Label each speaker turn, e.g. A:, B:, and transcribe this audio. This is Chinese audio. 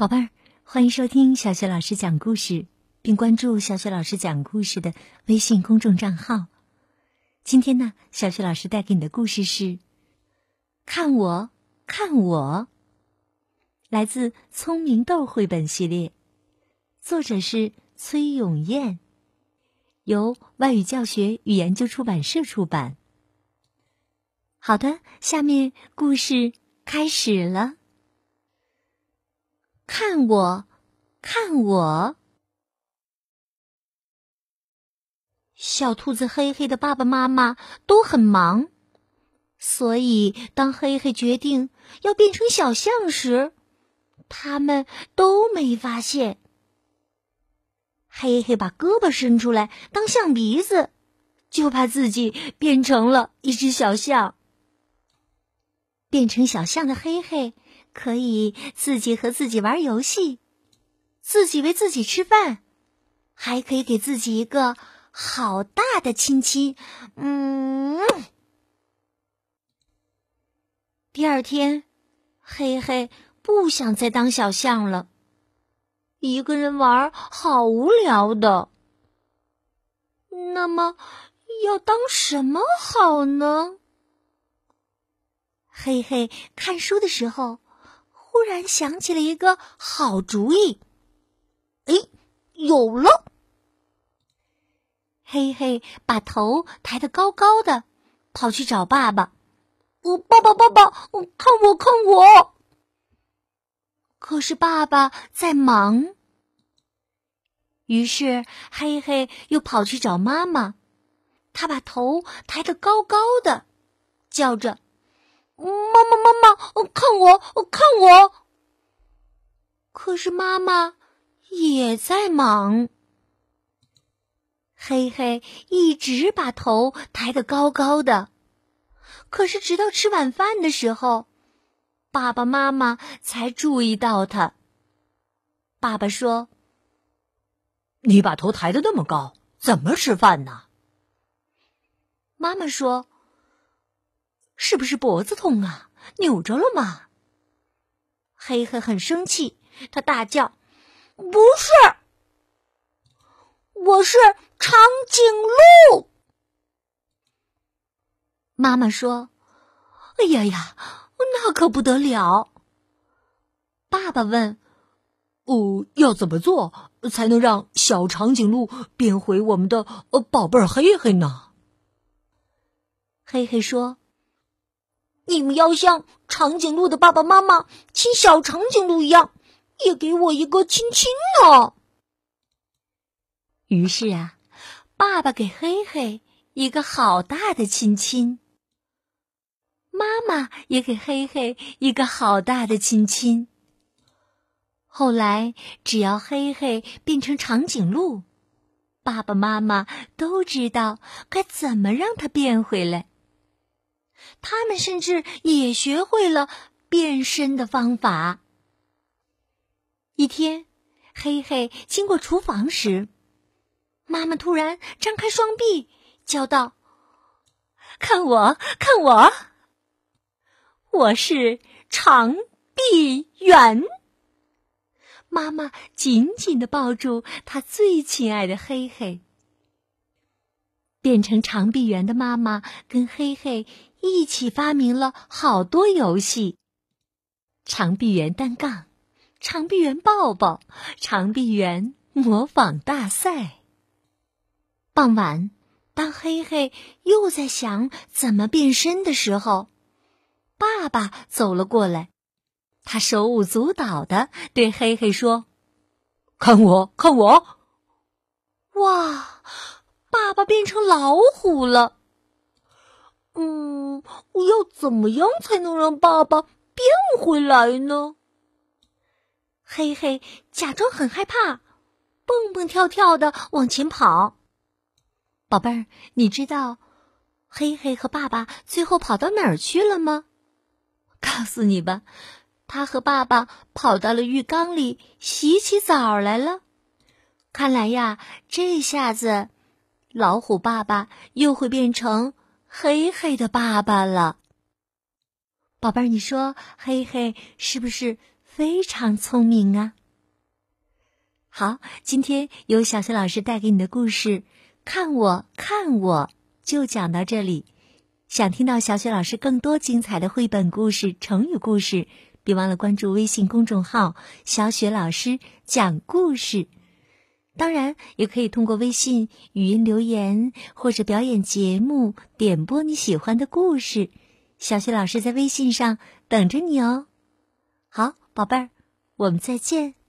A: 宝贝儿，欢迎收听小雪老师讲故事，并关注小雪老师讲故事的微信公众账号。今天呢，小雪老师带给你的故事是《看我，看我》，来自《聪明豆》绘本系列，作者是崔永燕，由外语教学与研究出版社出版。好的，下面故事开始了。看我，看我！小兔子黑黑的爸爸妈妈都很忙，所以当黑黑决定要变成小象时，他们都没发现。黑黑把胳膊伸出来当象鼻子，就怕自己变成了一只小象。变成小象的黑黑。可以自己和自己玩游戏，自己喂自己吃饭，还可以给自己一个好大的亲亲。嗯。第二天，黑黑不想再当小象了，一个人玩好无聊的。那么，要当什么好呢？黑黑看书的时候。忽然想起了一个好主意，哎，有了！嘿嘿，把头抬得高高的，跑去找爸爸。我爸爸，爸爸，看我，看我！可是爸爸在忙。于是嘿嘿又跑去找妈妈，他把头抬得高高的，叫着。妈妈，妈妈，看我，看我！可是妈妈也在忙。嘿嘿一直把头抬得高高的，可是直到吃晚饭的时候，爸爸妈妈才注意到他。爸爸说：“
B: 你把头抬得那么高，怎么吃饭呢？”
A: 妈妈说。是不是脖子痛啊？扭着了吗？黑黑很生气，他大叫：“不是，我是长颈鹿。”妈妈说：“哎呀呀，那可不得了。”爸爸问：“
B: 哦，要怎么做才能让小长颈鹿变回我们的宝贝儿黑黑呢？”
A: 黑黑说。你们要像长颈鹿的爸爸妈妈亲小长颈鹿一样，也给我一个亲亲呢。于是啊，爸爸给黑黑一个好大的亲亲，妈妈也给黑黑一个好大的亲亲。后来，只要黑黑变成长颈鹿，爸爸妈妈都知道该怎么让它变回来。他们甚至也学会了变身的方法。一天，黑黑经过厨房时，妈妈突然张开双臂，叫道：“看我，看我！我是长臂猿。”妈妈紧紧的抱住她最亲爱的黑黑。变成长臂猿的妈妈跟黑黑。一起发明了好多游戏：长臂猿单杠、长臂猿抱抱、长臂猿模仿大赛。傍晚，当黑黑又在想怎么变身的时候，爸爸走了过来，他手舞足蹈的对黑黑说：“
B: 看我，看我！”
A: 哇，爸爸变成老虎了。嗯，我要怎么样才能让爸爸变回来呢？嘿嘿，假装很害怕，蹦蹦跳跳的往前跑。宝贝儿，你知道嘿嘿和爸爸最后跑到哪儿去了吗？告诉你吧，他和爸爸跑到了浴缸里洗起澡来了。看来呀，这下子老虎爸爸又会变成。黑黑的爸爸了，宝贝儿，你说黑黑是不是非常聪明啊。好，今天由小雪老师带给你的故事，看我，看我，就讲到这里。想听到小雪老师更多精彩的绘本故事、成语故事，别忘了关注微信公众号“小雪老师讲故事”。当然，也可以通过微信语音留言或者表演节目点播你喜欢的故事。小雪老师在微信上等着你哦。好，宝贝儿，我们再见。